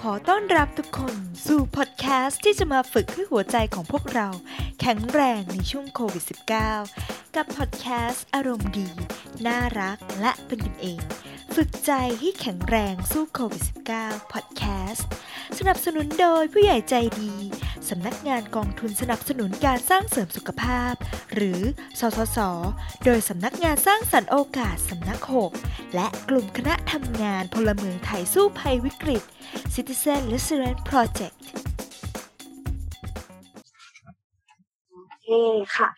ขอต้อนรับทุกคนสู่พอดแคสต์ที่จะมาฝึกให้หัวใจของพวกเรา แข็งแรงในช่วงโควิด -19 กับพอดแคสต์อารมณ์ดี น่ารักและเป็นกันเอง ฝึกใจให้แข็งแรงสู้โควิด -19 พอดแคสต์สนับสนุนโดยผู้ใหญ่ใจดี สำนักงานกองทุนสนับสนุนการสร้างเสริมสุขภาพ หรือ สสส โดยสำนักงานสร้างสรรค์โอกาสสำนัก 6 และกลุ่มคณะทำงานพลเมืองไทยสู้ภัยวิกฤต Citizen Resilience Project โอเคค่ะ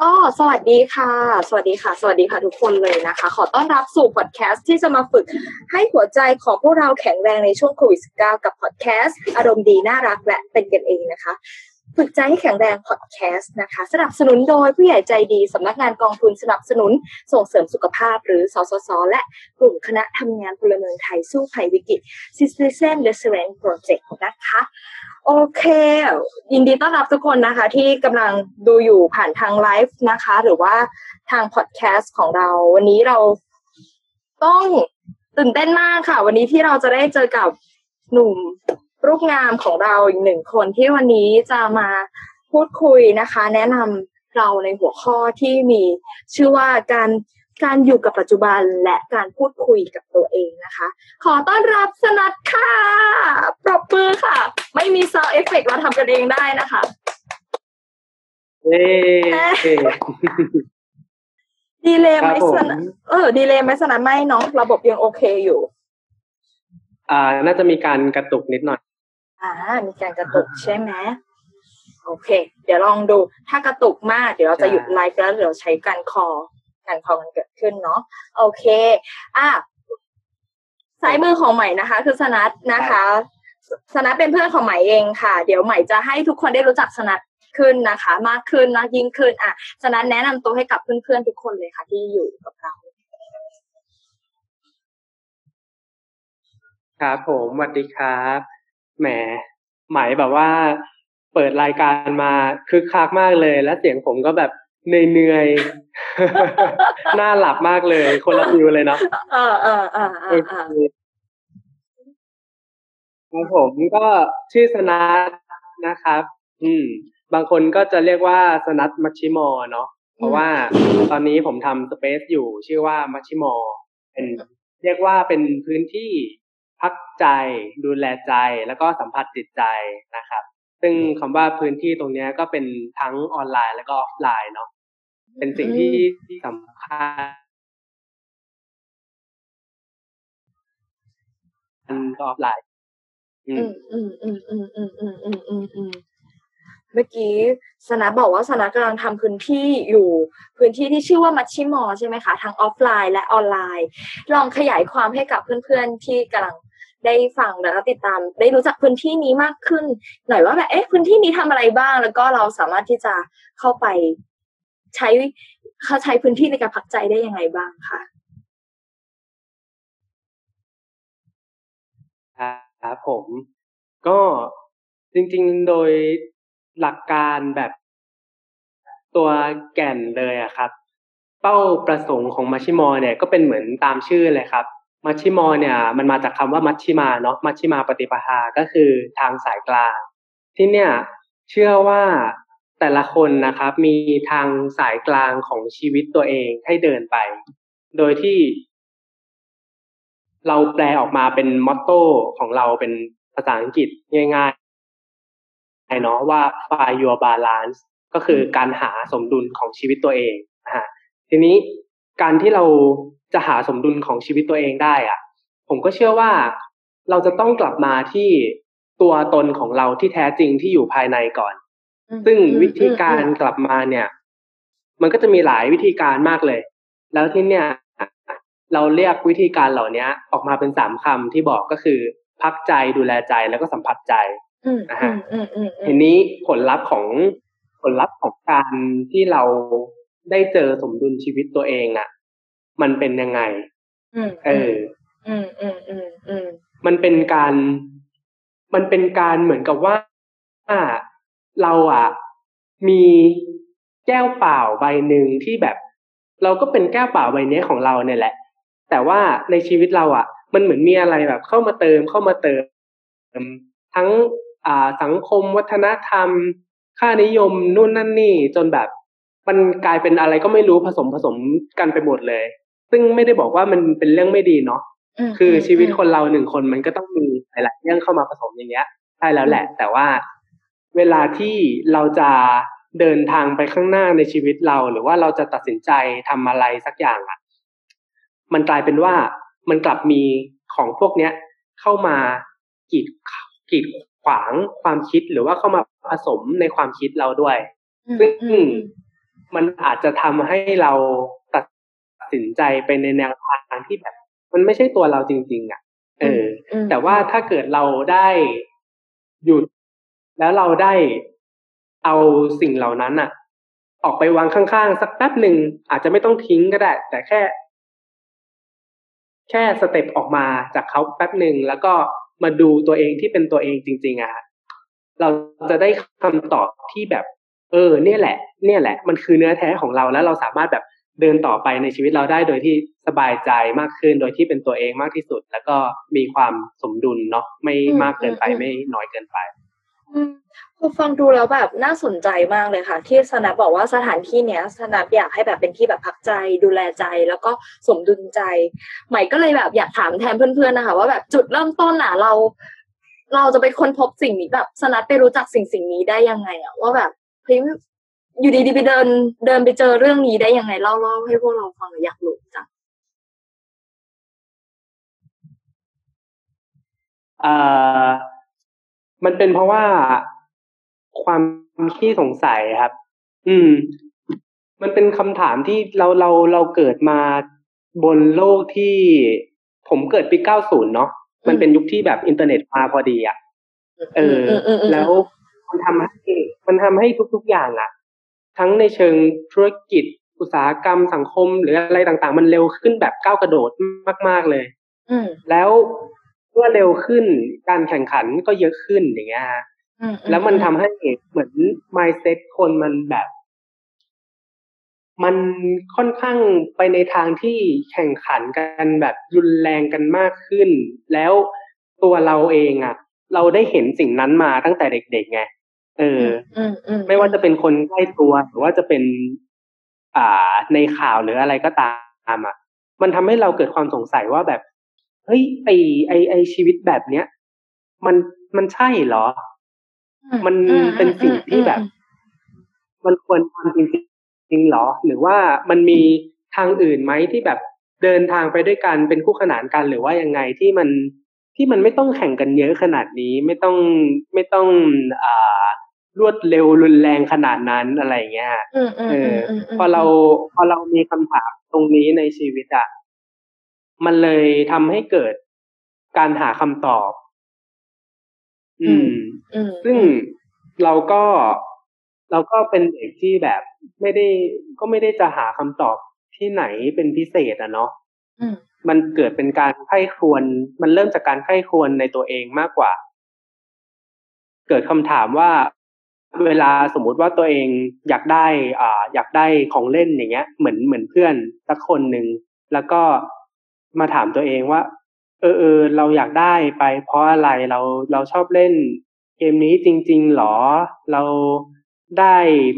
ก็สวัสดีค่ะ สวัสดีค่ะ สวัสดีค่ะทุกคนเลยนะคะ ขอต้อนรับสู่พอดแคสต์ที่จะมาฝึกให้หัวใจของพวกเราแข็งแรงในช่วงโควิด -19 กับพอดแคสต์อารมณ์ดีน่ารักและเป็นกันเองนะคะ ฝึกใจให้แข็งแรงพอดแคสต์นะคะ สนับสนุนโดยผู้ใหญ่ใจดีสำนักงานกองทุนสนับสนุนส่งเสริมสุขภาพหรือสสส และกลุ่มคณะทำงานพลเมืองไทยสู้ภัยวิกฤต Citizen Resilience Project นะคะ โอเค ยินดีต้อนรับทุกคนนะคะ ที่กำลังดูอยู่ผ่านทางไลฟ์นะคะ หรือว่าทางพอดแคสต์ของเรา วันนี้เราต้องตื่นเต้นมากค่ะ วันนี้ที่เราจะได้เจอกับหนุ่ม รูปงามของเราอีกหนึ่งคนที่วันนี้จะมาพูดคุยนะคะ แนะนำเราในหัวข้อที่มีชื่อว่าการการอยู่กับปัจจุบันและการพูดคุยกับตัวเองนะคะ ขอต้อนรับสนัดค่ะ ปรบมือค่ะ ไม่มี sound effect เราทำกันเองได้นะคะเย้ดีเลยไหมครับผมสนัดเออดีเลยไหมสนัดไม่เนาะระบบยังโอเคอยู่ อ่า น่าจะมีการกระตุกนิดหน่อย อ่า มีการกระตุกใช่ไหมโอเค เดี๋ยวลองดู ถ้ากระตุกมาก เดี๋ยวเราจะใช่หยุดไลฟ์แล้วเดี๋ยวใช้การคอการคอกันเกิดขึ้นเนาะ โอเค อะซ้ายมือของใหม่นะคะ คือสนัทนะคะ สนัทเป็นเพื่อนของใหม่เองค่ะ เดี๋ยวใหม่จะให้ทุกคนได้รู้จักสนัทขึ้นนะคะ มากขึ้นมากยิ่งขึ้น อะสนัทแนะนำตัวให้กับเพื่อนๆทุกคนเลยค่ะ ที่อยู่กับเราครับผมสวัสดีครับ แหมไหมายแบบว่า เปิดรายการมาคึกคักมากเลย และเสียงผมก็แบบเหนื่อยๆน่าหลับมากเลย คนละฟิวเลยเนาะเออเออเออเออเออครับผมก็ชื่อสนัทนะครับ อืม บางคนก็จะเรียกว่าสนัทมัชชิมอเนาะเพราะว่าตอนนี้ผมทำสเปซอยู่ชื่อว่ามัชชิมอเป็นเรียกว่าเป็นพื้นที่ พักใจ ดูแลใจแล้วก็สัมผัสจิตใจนะครับ ซึ่งคำว่าพื้นที่ตรงนี้ก็เป็นทั้งออนไลน์แล้วก็ออฟไลน์เนาะเป็นสิ่งที่ที่สำคัญก็ออฟไลน์ อืมอืมอืมอืมอืมอืมอืมอืม เมื่อกี้สนัทบอกว่าสนัทกำลังทำพื้นที่อยู่พื้นที่ที่ชื่อว่ามัชชิมอใช่ไหมคะทั้งออฟไลน์และออนไลน์ ลองขยายความให้กับเพื่อนๆที่กำลังได้ฟังแล้วติดตาม ได้รู้จักพื้นที่นี้มากขึ้น หน่อยว่าแบบเอ๊ะพื้นที่นี้ทำอะไรบ้าง แล้วก็เราสามารถที่จะเข้าไปใช้เขาใช้พื้นที่ในการพักใจได้ยังไงบ้างคะครับผม ก็จริงๆโดย หลักการแบบตัวแก่นเลยอะครับ เป้าประสงค์ของมัชชิมอเนี่ยก็เป็นเหมือนตามชื่อเลยครับมัชชิมอเนี่ยมันมาจากคำว่ามัชชิมาเนาะมัชชิมาปฏิปทาก็คือทางสายกลาง ที่เนี่ยเชื่อว่าแต่ละคนนะครับ มีทางสายกลางของชีวิตตัวเองให้เดินไป โดยที่ เราแปลออกมาเป็นมอตโต้ของเราเป็นภาษาอังกฤษง่าย เนาะว่า find your balance ก็คือการหาสมดุลของชีวิตตัวเองนะฮะทีนี้การที่เราจะหาสมดุลของชีวิตตัวเองได้อะผมก็เชื่อว่าเราจะต้องกลับมาที่ตัวตนของเราที่แท้จริงที่อยู่ภายในก่อน ซึ่งวิธีการกลับมาเนี่ย มันก็จะมีหลายวิธีการมากเลย แล้วที่เนี่ย เราเรียกวิธีการเหล่านี้ออกมาเป็นสามคำที่บอกก็คือ พักใจดูแลใจแล้วก็สัมผัสใจอืม นะอืฮะมอืมอืมอืทีมนี้ผลลัพธ์ของผลลัพธ์ของการที่เราได้เจอสมดุลชีวิตตัวเองอะมันเป็นยังไงอืมเอออืมอืมอืมอืมมันเป็นการ มันเป็นการเหมือนกับว่าเราอะ มีแก้วเปล่าใบหนึ่งที่แบบ เราก็เป็นแก้วเปล่าใบเนี้ยของเราเนี่ยแหละ แต่ว่าในชีวิตเราอะ มันเหมือนมีอะไรแบบ เข้ามาเติมเข้ามาเติม ทั้งอ่า สังคมวัฒนธรรม ค่านิยมนู่นนั่นนี่จนแบบมันกลายเป็นอะไรก็ไม่รู้ผสมผสมกันไปหมดเลย ซึ่งไม่ได้บอกว่ามันเป็นเรื่องไม่ดีเนาะมคือชีวิตมคนเราหนึ่งคนมันก็ต้องมีหลายๆเรื่องเข้ามาผสมอย่างเงี้ยใช่แล้วแหละ แต่ว่าเวลาที่เราจะเดินทางไปข้างหน้าในชีวิตเรา หรือว่าเราจะตัดสินใจทำอะไรสักอย่างอะ มันกลายเป็นว่ามันกลับมีของพวกเนี้ยเข้ามากีดกีด ขวางความคิดหรือว่าเข้ามาผสมในความคิดเราด้วยอืมซึ่งอืมมันอาจจะทำให้เราตัดสินใจไปในแนวทางที่แบบ มันไม่ใช่ตัวเราจริง ๆ อะ เอออมแต่ว่าถ้าเกิดเราได้หยุด แล้วเราได้เอาสิ่งเหล่านั้นอะ ออกไปวางข้างๆ สักแป๊บหนึ่งอาจจะไม่ต้องทิ้งก็ได้ แต่แค่ แค่สเต็ปออกมาจากเขาแป๊บหนึ่งแล้วก็ มาดูตัวเองที่เป็นตัวเองจริง ๆอะฮะเราจะได้คำตอบที่แบบ เออ เนี่ยแหละ เนี่ยแหละ มันคือเนื้อแท้ของเราแล้วเราสามารถแบบเดินต่อไปในชีวิตเราได้โดยที่สบายใจมากขึ้น โดยที่เป็นตัวเองมากที่สุด แล้วก็มีความสมดุลเนาะไม่มากเกินไปไม่น้อยเกินไปอืม พอฟังดูแล้วแบบน่าสนใจมากเลยค่ะ ที่สนับบอกว่าสถานที่เนี้ยสนับอยากให้แบบเป็นที่แบบพักใจ ดูแลใจแล้วก็สมดุลใจ ใหม่ก็เลยแบบอยากถามแทนเพื่อนๆนะคะ ว่าแบบจุดเริ่มต้นอะเรา เราจะไปค้นพบสิ่งนี้แบบสนับไปรู้จักสิ่งสิ่งนี้ได้ยังไงอะว่าแบบเฮ้ยอยู่ดีๆไปเดินเดินไปเจอเรื่องนี้ได้ยังไงเล่าเล่าให้พวกเราฟังหน่อยอยากรู้จังอ่อ มันเป็นเพราะว่าความขี้สงสัยครับ อืม มันเป็นคำถามที่เราเราเราเกิดมาบนโลกที่ผมเกิดปี 90 เนาะ มันเป็นยุคที่แบบอินเทอร์เน็ตมาพอดีอะเอออมอืมอืมแล้วมันทำให้มันทำให้ทุก ๆ อย่างอะทั้งในเชิงธุรกิจอุตสาหกรรมสังคม หรืออะไรต่าง ๆ มันเร็วขึ้นแบบก้าวกระโดดมาก ๆ เลยอืมแล้ว เมื่อเร็วขึ้น การแข่งขันก็เยอะขึ้นอย่างเงี้ยฮะอืมแล้วมันทำให้เหมือน mindset คนมันแบบ มันค่อนข้างไปในทางที่แข่งขันกันแบบรุนแรงกันมากขึ้น แล้วตัวเราเองอะ เราได้เห็นสิ่งนั้นมาตั้งแต่เด็กๆไงเอออืมอืมไม่ว่าจะเป็นคนใกล้ตัวหรือว่าจะเป็น อ่าในข่าวหรืออะไรก็ตามอะ มันทำให้เราเกิดความสงสัยว่าแบบ เฮ้ยไอไอไอชีวิตแบบเนี้ยมันมันใช่เหรอ มันอืเป็นสิ่งที่แบบ มันควรทำจริงๆจริงเหรอ หรือว่ามันมีทางอื่นไหมที่แบบเดินทางไปด้วยกันเป็นคู่ขนานกันหรือว่ายังไงที่มันที่มันไม่ต้องแข่งกันเยอะขนาดนี้ไม่ต้องไม่ต้องอ่ารวดเร็วรุนแรงขนาดนั้นอะไรอย่างเงี้ยอืมอืมเออมมพอเราพอเรามีคำถามตรงนี้ในชีวิตอะ มันเลยทำให้เกิดการหาคำตอบอืมอืม ซึ่งเราก็เราก็เป็นเด็กที่แบบไม่ได้ก็ไม่ได้จะหาคำตอบที่ไหนเป็นพิเศษอะเนาะอืมมันเกิดเป็นการไข้ครวน มันเริ่มจากการไข้ครวนในตัวเองมากกว่า เกิดคำถามว่าเวลาสมมุติว่าตัวเองอยากได้อ่าอยากได้ของเล่นอย่างเงี้ย เหมือนเหมือนเพื่อนสักคนหนึ่งแล้วก็ มาถามตัวเองว่า เออเออเราอยากได้ไปเพราะอะไรเราเราชอบเล่นเกมนี้จริง ๆหรอ เราได้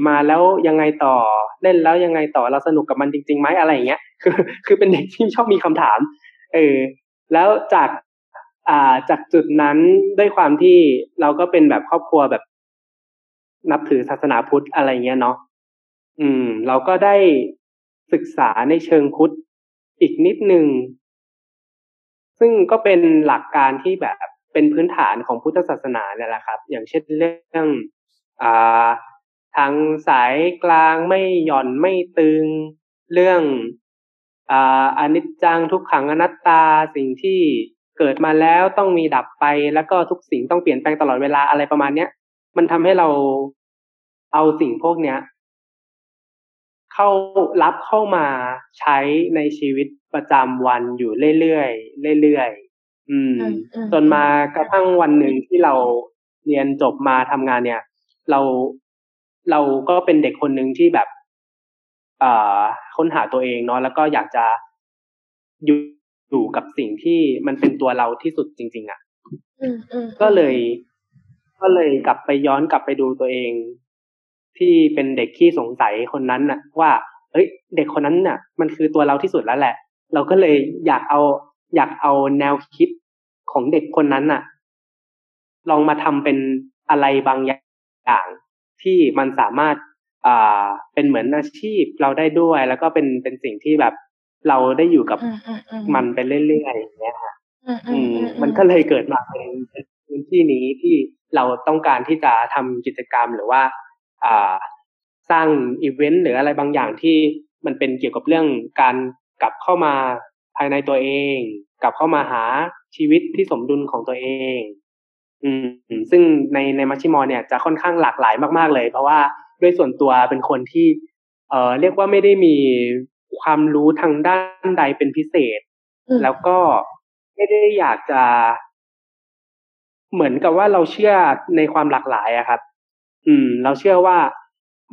มาแล้วยังไงต่อเล่นแล้วยังไงต่อเราสนุกกับมันจริงๆไหมอะไรอย่างเงี้ยคือคือเป็นเด็กที่ชอบมีคำถาม เออ แล้วจากอ่าจากจุดนั้นด้วยความที่เราก็เป็นแบบครอบครัวแบบ นับถือศาสนาพุทธอะไรเงี้ยเนาะอืม เราก็ได้ศึกษาในเชิงพุทธอีกนิดนึง ซึ่งก็เป็นหลักการที่แบบเป็นพื้นฐานของพุทธศาสนาเนี่ยแหละครับ อย่างเช่นเรื่องอ่าทางสายกลางไม่หย่อนไม่ตึงเรื่องอ่าอนิจจังทุกขังอนัตตาสิ่งที่เกิดมาแล้วต้องมีดับไปแล้วก็ทุกสิ่งต้องเปลี่ยนแปลงตลอดเวลาอะไรประมาณเนี้ยมันทำให้เราเอาสิ่งพวกเนี้ย เข้ารับเข้ามาใช้ในชีวิตประจำวันอยู่เรื่อยๆเรื่อยๆอืมอืมอืม จนมากระทั่งวันหนึ่งที่เราเรียนจบมาทำงานเนี่ย เราเราก็เป็นเด็กคนหนึ่งที่แบบเอ่อค้นหาตัวเองเนาะแล้วก็อยากจะอยู่อยู่กับสิ่งที่มันเป็นตัวเราที่สุดจริง ๆอะก็เลย ก็เลยกลับไปย้อนกลับไปดูตัวเอง ที่เป็นเด็กขี้สงสัยคนนั้นน่ะ ว่าเฮ้ย เด็กคนนั้นน่ะ มันคือตัวเราที่สุดแล้วแหละ เราก็เลยอยากเอาอยากเอาแนวคิดของเด็กคนนั้นน่ะ ลองมาทำเป็นอะไรบางอย่างที่มันสามารถอ่าเป็นเหมือนอาชีพเราได้ด้วย แล้วก็เป็นเป็นสิ่งที่แบบเราได้อยู่กับมันไปเรื่อยๆอย่างเงี้ยค่ะอืมมันก็เลยเกิดมาเป็นพื้นที่นี้ที่เราต้องการที่จะทำกิจกรรมหรือว่าอ่า สร้างอีเวนต์หรืออะไรบางอย่างที่มันเป็นเกี่ยวกับเรื่องการกลับเข้ามาภายในตัวเอง กลับเข้ามาหาชีวิตที่สมดุลของตัวเอง อืม ซึ่งในในมัชชิมอเนี่ยจะค่อนข้างหลากหลายมาก ๆ เลย เพราะว่าด้วยส่วนตัวเป็นคนที่ เอ่อ เรียกว่าไม่ได้มีความรู้ทางด้านใดเป็นพิเศษ แล้วก็ไม่ได้อยากจะ เหมือนกับว่าเราเชื่อในความหลากหลายอะครับ อืม เราเชื่อว่า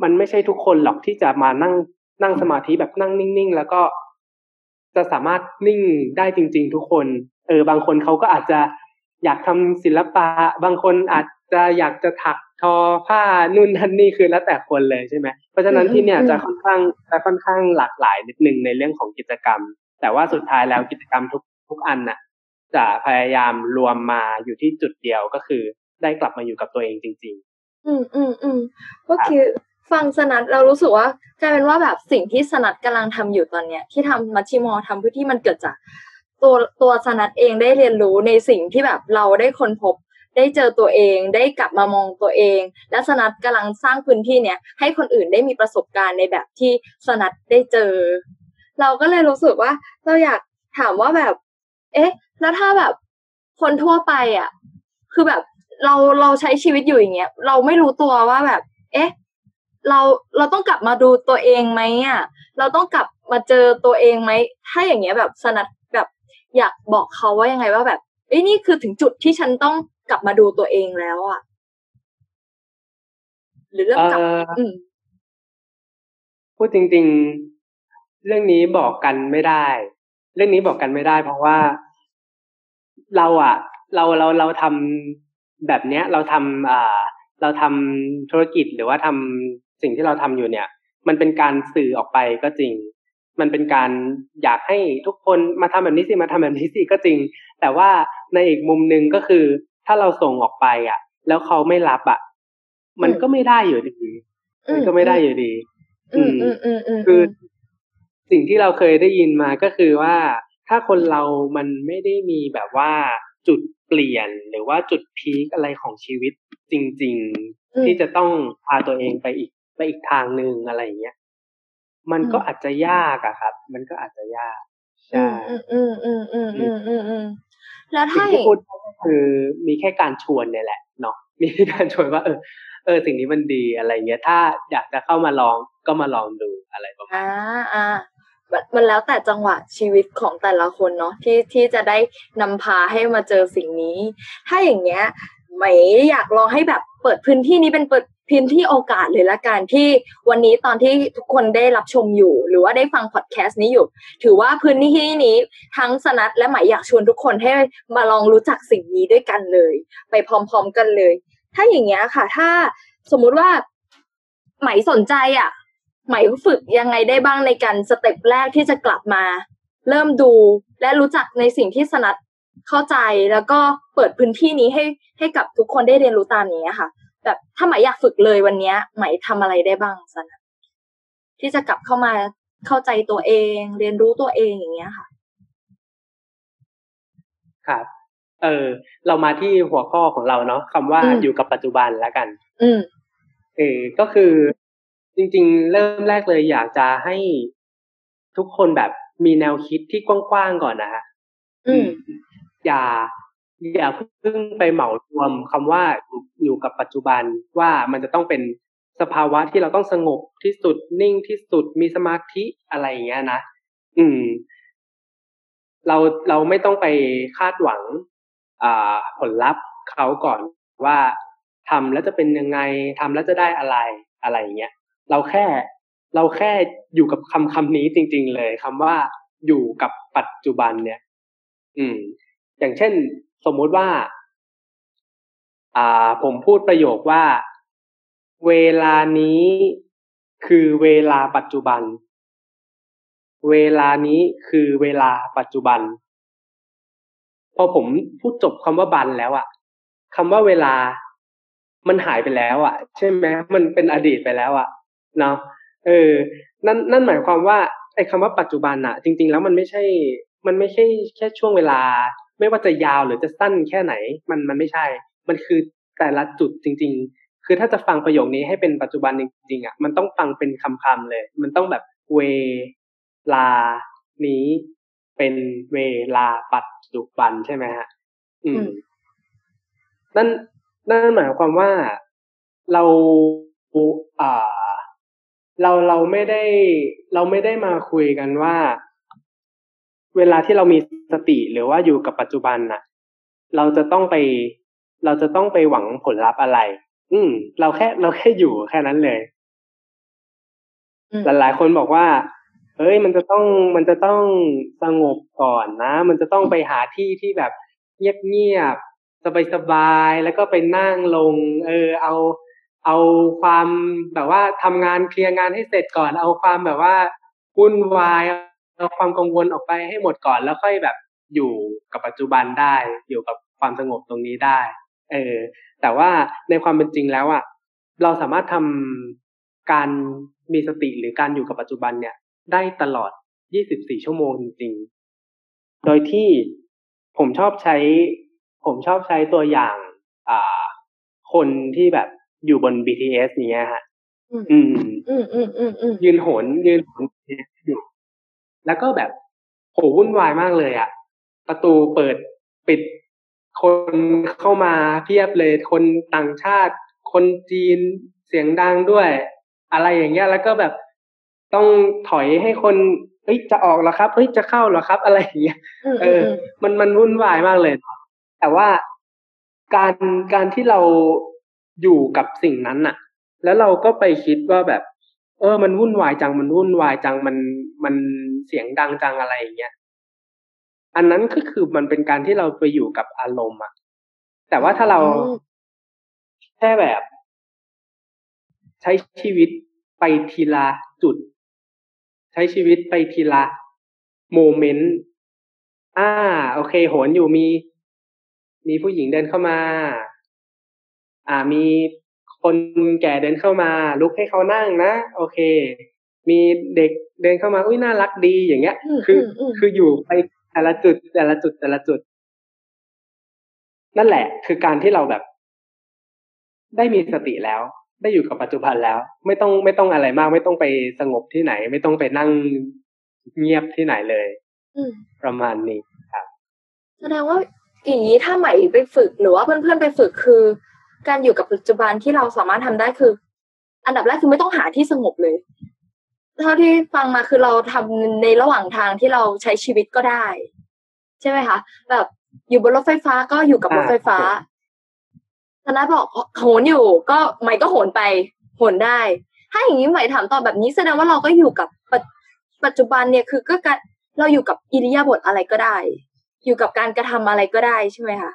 มันไม่ใช่ทุกคนหรอกที่จะมานั่งนั่งสมาธิแบบนั่งนิ่งๆ แล้วก็ จะสามารถนิ่งได้จริง ๆ ทุกคน เออ บางคนเขาก็อาจจะอยากทำศิลปะ บางคนอาจจะอยากจะถักทอผ้านุ่นทันนี่คือแล้วแต่คนเลยใช่ไหมเพราะฉะนั้นที่เนี่ยจะค่อนข้างจะค่อนข้างหลากหลายนิดนึงในเรื่องของกิจกรรม แต่ว่าสุดท้ายแล้วกิจกรรมทุกทุกอันน่ะ จะพยายามรวมมาอยู่ที่จุดเดียวก็คือ ได้กลับมาอยู่กับตัวเองจริงๆ อืมอืมอืมก็คือฟังสนัดเรารู้สึกว่ากลายเป็นว่าแบบสิ่งที่สนัดกำลังทำอยู่ตอนเนี้ย ที่ทำมัชชิมอทำเพื่อที่มันเกิดจาก ตัวตัวสนัดเองได้เรียนรู้ในสิ่งที่แบบเราได้ค้นพบ ได้เจอตัวเองได้กลับมามองตัวเอง และสนัดกำลังสร้างพื้นที่เนี้ยให้คนอื่นได้มีประสบการณ์ในแบบที่สนัดได้เจอ เราก็เลยรู้สึกว่า เราอยากถามว่าแบบ เอ๊ะ แล้วถ้าแบบคนทั่วไปอะ คือแบบ เราเราใช้ชีวิตอยู่อย่างเงี้ยเราไม่รู้ตัวว่าแบบ เอ๊ะ เราเราต้องกลับมาดูตัวเองไหมอะเราต้องกลับมาเจอตัวเองไหมถ้าอย่างเงี้ยแบบสนัดแบบอยากบอกเขาว่ายังไงว่าแบบเอ้ยนี่คือถึงจุดที่ฉันต้องกลับมาดูตัวเองแล้วอะ หรือเริ่มกลับอืมพูดจริง ๆ เรื่องนี้บอกกันไม่ได้ เรื่องนี้บอกกันไม่ได้ เพราะว่า เราอะ เราเราเราทำ แบบเนี้ยเราทำอ่าเราทำธุรกิจหรือว่าทำสิ่งที่เราทำอยู่เนี่ย มันเป็นการสื่อออกไปก็จริง มันเป็นการอยากให้ทุกคนมาทำแบบนี้สิมาทำแบบนี้สิก็จริง แต่ว่าในอีกมุมหนึ่งก็คือ ถ้าเราส่งออกไปอะ แล้วเขาไม่รับอะ มันก็ไม่ได้อยู่ดีมันก็ไม่ได้อยู่ดี อืมอืมอืมอืมคือ สิ่งที่เราเคยได้ยินมาก็คือว่าถ้าคนเรามันไม่ได้มีแบบว่าจุดเป ลี่ยนหรือว่าจุดพีคอะไรของชีวิตจริง ๆ ที่จะต้องพาตัวเองไปอีกไปอีกทางหนึ่งอะไรเงี้ยมันก็อาจจะยากอะครับ มันก็อาจจะยากใช่อืมอืมอืมอืมอืมอืมอืมแล้วถ้าที่พูดคือมีแค่การชวนเนี่ยแหละเนาะมีการชวนว่า เออ เออ สิ่งนี้มันดีอะไรเงี้ย ถ้าอยากจะเข้ามาลองก็มาลองดูอะไรประมาณอ่าอ่า มันแล้วแต่จังหวะชีวิตของแต่ละคนเนาะที่ที่จะได้นำพาให้มาเจอสิ่งนี้ ถ้าอย่างเงี้ยไม่อยากลองให้แบบเปิดพื้นที่นี้เป็นเปิดพื้นที่โอกาสเลยละกันที่วันนี้ตอนที่ทุกคนได้รับชมอยู่ หรือว่าได้ฟังพอดแคสต์นี้อยู่ ถือว่าพื้นที่นี้ทั้งสนัดและหมายอยากชวนทุกคนให้มาลองรู้จักสิ่งนี้ด้วยกันเลย ไปพร้อม ๆ กันเลย ถ้าอย่างเงี้ยค่ะ ถ้าสมมุติว่าหมายสนใจอะ หมายฝึกยังไงได้บ้างในการสเต็ปแรกที่จะกลับมา เริ่มดูและรู้จักในสิ่งที่สนัดเข้าใจแล้วก็เปิดพื้นที่นี้ให้ให้กับทุกคนได้เรียนรู้ตามนี้ค่ะ แบบถ้าหมายอยากฝึกเลยวันนี้หมายทำอะไรได้บ้างสนัดที่จะกลับเข้ามาเข้าใจตัวเอง เรียนรู้ตัวเองอย่างเงี้ยค่ะครับเออ เรามาที่หัวข้อของเราเนาะคำว่าอยู่กับปัจจุบันแล้วกัน อืมเออก็คือ จริง ๆ เริ่มแรกเลยอยากจะให้ทุกคนแบบมีแนวคิดที่กว้างๆก่อนนะฮะอย่า อย่าเพิ่งไปเหมารวมคำว่าอยู่กับปัจจุบันว่ามันจะต้องเป็นสภาวะที่เราต้องสงบที่สุดนิ่งที่สุดมีสมาธิอะไรอย่างเงี้ยนะอืม เราเราไม่ต้องไปคาดหวัง อ่า ผลลัพธ์เขาก่อนว่าทำแล้วจะเป็นยังไงทำแล้วจะได้อะไรอะไรอย่างเงี้ย เราแค่เราแค่อยู่กับคำคำนี้จริง ๆ เลยคำว่าอยู่กับปัจจุบันเนี่ย อืม อย่างเช่น สมมุติว่า อ่า ผมพูดประโยคว่า เวลานี้คือเวลาปัจจุบัน เวลานี้คือเวลาปัจจุบัน พอผมพูดจบคำว่าบันแล้วอะคำว่าเวลา มันหายไปแล้วอะใช่ไหมมันเป็นอดีตไปแล้วอะ เนาะเออนั่นนั่นหมายความว่าไอ้คำว่าปัจจุบันอะจริง ๆ แล้วมันไม่ใช่ มันไม่ใช่แค่ช่วงเวลา ไม่ว่าจะยาวหรือจะสั้นแค่ไหน มันมันไม่ใช่ มันคือแต่ละจุดจริง ๆ คือถ้าจะฟังประโยคนี้ให้เป็นปัจจุบันจริงๆอะมันต้องฟังเป็นคำๆเลย มันต้องแบบเวลานี้เป็นเวลาปัจจุบันใช่ไหมฮะ อืม นั่นนั่นหมายความว่าเราอ่า เราเราไม่ได้เราไม่ได้มาคุยกันว่า เวลาที่เรามีสติหรือว่าอยู่กับปัจจุบันน่ะ เราจะต้องไป เราจะต้องไปหวังผลลัพธ์อะไร อืม เราแค่เราแค่อยู่แค่นั้นเลยหลายๆคนบอกว่า เฮ้ย มันจะต้องมันจะต้องสงบก่อนนะ มันจะต้องไปหาที่ที่แบบเงียบๆสบายๆแล้วก็ไปนั่งลง เออ เอา เอาความแบบว่าทำงานเคลียร์งานให้เสร็จก่อน เอาความแบบว่าวุ่นวายเอาความกังวลออกไปให้หมดก่อนแล้วค่อยแบบอยู่กับปัจจุบันได้ อยู่กับความสงบตรงนี้ได้ เออ แต่ว่าในความเป็นจริงแล้วอะ เราสามารถทำการมีสติหรือการอยู่กับปัจจุบันเนี่ย ได้ตลอด 24 ชั่วโมงจริงๆ โดยที่ผมชอบใช้ ผมชอบใช้ตัวอย่าง อ่า คนที่แบบ อยู่บน BTS เนี้ยฮะอืมอืม อืมอืมอืมอืมยืนโหนยืนโหนอยู่ แล้วก็แบบโหวุ่นวายมากเลยอะประตูเปิดปิด คนเข้ามาเพียบเลย คนต่างชาติ คนจีนเสียงดังด้วย อะไรอย่างเงี้ย แล้วก็แบบต้องถอยให้คนเฮ้ยจะออกเหรอครับเฮ้ยจะเข้าเหรอครับ อะไรอย่างเงี้ยอืมเออ มันมันวุ่นวายมากเลย แต่ว่าการการที่เรา อยู่กับสิ่งนั้นน่ะ แล้วเราก็ไปคิดว่าแบบ เออ มันวุ่นวายจังมันวุ่นวายจังมันมันเสียงดังจังอะไรอย่างเงี้ยอันนั้นก็คือมันเป็นการที่เราไปอยู่กับอารมณ์อะแต่ว่าถ้าเราแค่แบบ ใช้ชีวิตไปทีละจุด ใช้ชีวิตไปทีละโมเมนต์อ่า โอเค โหนอยู่มี มีผู้หญิงเดินเข้ามา อ่ามีคนแก่เดินเข้ามา ลุกให้เขานั่งนะ โอเค มีเด็กเดินเข้ามาอุ้ยน่ารักดีอย่างเงี้ยอืมคืออมคืออยู่ไปแต่ละจุดแต่ละจุดแต่ละจุด นั่นแหละ คือการที่เราแบบ ได้มีสติแล้ว ได้อยู่กับปัจจุบันแล้ว ไม่ต้องไม่ต้องอะไรมาก ไม่ต้องไปสงบที่ไหน ไม่ต้องไปนั่งเงียบที่ไหนเลยอืมประมาณนี้แสดงว่าอย่างนี้ถ้าใหม่ไปฝึกหรือว่าเพื่อนๆไปฝึกคือ การอยู่กับปัจจุบันที่เราสามารถทำได้คือ อันดับแรกคือไม่ต้องหาที่สงบเลยเท่าที่ฟังมาคือเราทำในระหว่างทางที่เราใช้ชีวิตก็ได้ ใช่ไหมคะ แบบอยู่บนรถไฟฟ้าก็อยู่กับรถไฟฟ้าธนาบอกโหนอยู่ก็ใหม่ก็โหนไปโหนได้ ถ้าอย่างนี้ใหม่ถามตอบแบบนี้แสดงว่าเราก็อยู่กับปัจปัจจุบันเนี่ยคือก็การเราอยู่กับอิริยาบถอะไรก็ได้ อยู่กับการกระทำอะไรก็ได้ใช่ไหมคะ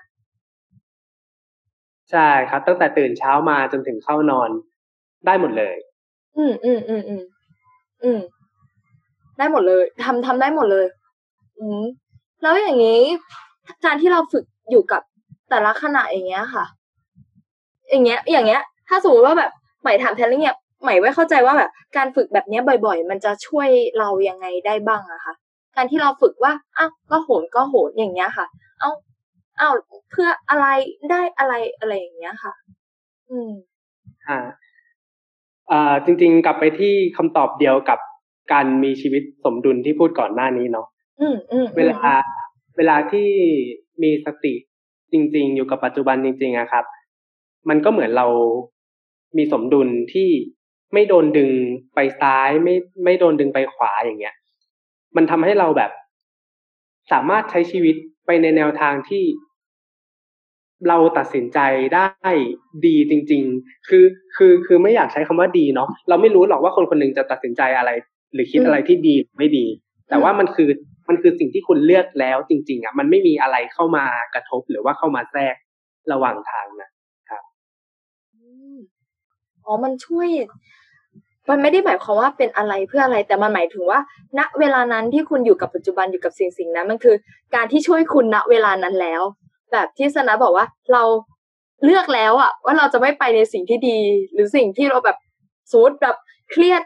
ใช่ครับ ตั้งแต่ตื่นเช้ามาจนถึงเข้านอนได้หมดเลย อืมอืมอืมอืมอืมได้หมดเลยทำทำได้หมดเลย อืมแล้วอย่างนี้ การที่เราฝึกอยู่กับแต่ละขณะอย่างเงี้ยค่ะ อย่างเงี้ย อย่างเงี้ย ถ้าสมมติว่าแบบใหม่ถามแทนเงเนี้ยใหม่ไม่เข้าใจว่าแบบการฝึกแบบเนี้ยบ่อย ๆ มันจะช่วยเรายังไงได้บ้างอะคะการที่เราฝึกว่าอ้าวก็โหนก็โหนอย่างเงี้ยค่ะ เอ้า อ้าเพื่ออะไรได้อะไรอะไรอย่างเงี้ยค่ะ อืมอ่าอ่าจริง ๆ กลับไปที่คำตอบเดียวกับการมีชีวิตสมดุลที่พูดก่อนหน้านี้เนาะอืมอืมเวลา เวลาที่มีสติจริง ๆ อยู่กับปัจจุบันจริง ๆอะครับ มันก็เหมือนเรามีสมดุลที่ไม่โดนดึงไปซ้ายไม่ไม่โดนดึงไปขวาอย่างเงี้ย มันทำให้เราแบบ สามารถใช้ชีวิตไปในแนวทางที่ เราตัดสินใจได้ดีจริง ๆ คือคือคือไม่อยากใช้คำว่าดีเนาะเราไม่รู้หรอกว่าคนคนหนึ่งจะตัดสินใจอะไร หรือคิดอะไรที่ดีหรือไม่ดี แต่ว่ามันคือมันคือสิ่งที่คุณเลือกแล้วจริง ๆอะมันไม่มีอะไรเข้ามากระทบหรือว่าเข้ามาแทรกระหว่างทางนะครับอ๋อมันช่วย มันไม่ได้หมายความว่าเป็นอะไรเพื่ออะไร แต่มันหมายถึงว่า ณเวลานั้นที่คุณอยู่กับปัจจุบันอยู่กับสิ่งสิ่งนั้น มันคือ การที่ช่วยคุณณเวลานั้นแล้ว แบบที่สนะบอกว่าเราเลือกแล้วอะว่าเราจะไม่ไปในสิ่งที่ดี หรือสิ่งที่เราแบบสมมติแบบเครียด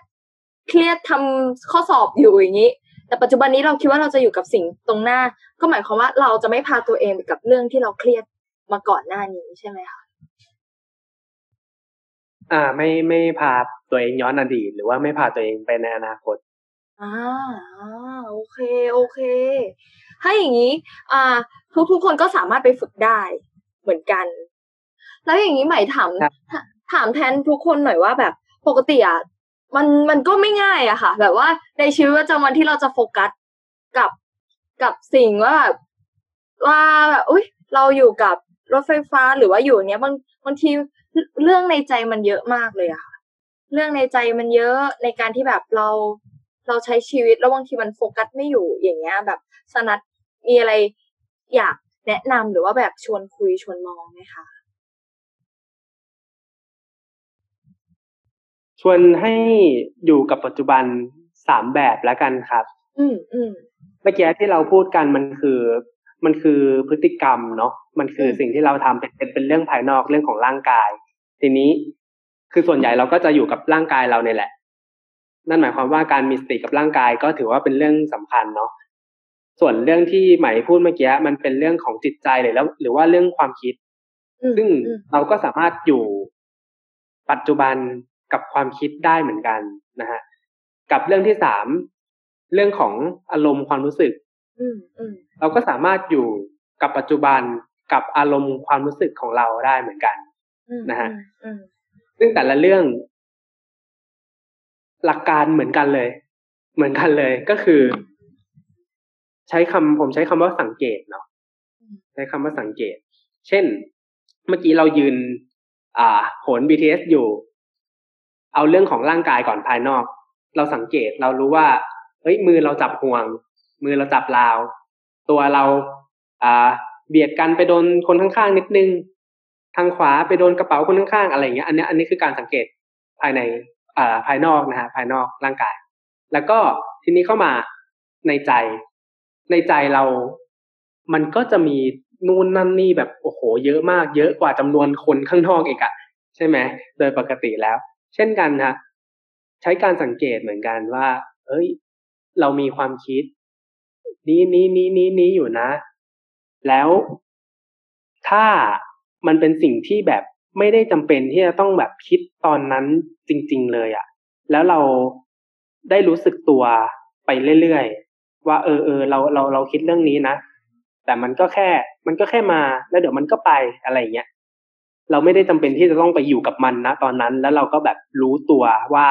เครียดทำข้อสอบอยู่อย่างนี้ แต่ปัจจุบันนี้เราคิดว่าเราจะอยู่กับสิ่งตรงหน้า ก็หมายความว่าเราจะไม่พาตัวเองไปกับเรื่องที่เราเครียดมาก่อนหน้านี้ใช่ไหมคะอ่า ไม่ไม่พาตัวเองย้อนอดีตหรือว่าไม่พาตัวเองไปในอนาคตอ่าโอเค โอเค ถ้าอย่างนี้อ่าทุกทุกคนก็สามารถไปฝึกได้เหมือนกัน แล้วอย่างนี้ใหม่ถามถามแทนทุกคนหน่อยว่าแบบปกติอะมันมันก็ไม่ง่ายอะค่ะ แบบว่าในชีวิตประจำวันที่เราจะโฟกัสกับกับสิ่งว่าว่าแบบอุ้ยเราอยู่กับรถไฟฟ้าหรือว่าอยู่เนี้ยบางบางทีเรื่องในใจมันเยอะมากเลยอะค่ะเรื่องในใจมันเยอะในการที่แบบเราเราใช้ชีวิตแล้วบางทีมันโฟกัสไม่อยู่อย่างเงี้ย แบบสนัด มีอะไรอยากแนะนำหรือว่าแบบชวนคุยชวนมองไหมคะ ชวนให้อยู่กับปัจจุบันสามแบบแล้วกันครับ อืมอืมเมื่อกี้ที่เราพูดกันมันคือมันคือพฤติกรรมเนาะมันคือสิ่งที่เราทำเป็นเป็นเป็นเรื่องภายนอกเรื่องของร่างกาย ทีนี้คือส่วนใหญ่เราก็จะอยู่กับร่างกายเราเนี่ยแหละ นั่นหมายความว่าการมีสติกับร่างกายก็ถือว่าเป็นเรื่องสำคัญเนาะ ส่วนเรื่องที่ไหมพูดเมื่อกี้มันเป็นเรื่องของจิตใจเลยแล้ว หรือว่าเรื่องความคิด ซึ่งเราก็สามารถอยู่ปัจจุบันกับความคิดได้เหมือนกันนะฮะกับเรื่องที่สามเรื่องของอารมณ์ความรู้สึกเราก็สามารถอยู่กับปัจจุบันกับอารมณ์ความรู้สึกของเราได้เหมือนกันนะฮะซึ่งแต่ละเรื่อง หลักการเหมือนกันเลย เหมือนกันเลยก็คือ ใช้คำผมใช้คำว่าสังเกตเนาะใช้คำว่าสังเกต เช่น เมื่อกี้เรายืน อ่าโหน BTS อยู่ เอาเรื่องของร่างกายก่อนภายนอก เราสังเกตเรารู้ว่าเฮ้ยมือเราจับห่วง มือเราจับราว ตัวเราอ่าเบียดกันไปโดนคนข้างๆนิดนึง ทางขวาไปโดนกระเป๋าคนข้างๆอะไรเงี้ย อันนี้อันนี้คือการสังเกตภายในอ่าภายนอกนะฮะภายนอกร่างกาย แล้วก็ทีนี้เข้ามาในใจ ในใจเรา มันก็จะมีนู่นนั่นนี่แบบโอ้โห เยอะมาก เยอะกว่าจำนวนคนข้างนอกอีกอะใช่ไหมโดยปกติแล้ว เช่นกันนะใช้การสังเกตเหมือนกันว่า เอ้ย เรามีความคิด นี้นี้นี้นี้นี้อยู่นะ แล้วถ้ามันเป็นสิ่งที่แบบไม่ได้จำเป็นที่จะต้องแบบคิดตอนนั้นจริง ๆ เลยอะ่ะ แล้วเราได้รู้สึกตัวไปเรื่อย ว่าเออเออเราเราเราคิดเรื่องนี้นะแต่มันก็แค่ มันก็แค่มา แล้วเดี๋ยวมันก็ไปอะไรเงี้ยเราไม่ได้จำเป็นที่จะต้องไปอยู่กับมันนะตอนนั้น แล้วเราก็แบบรู้ตัวว่า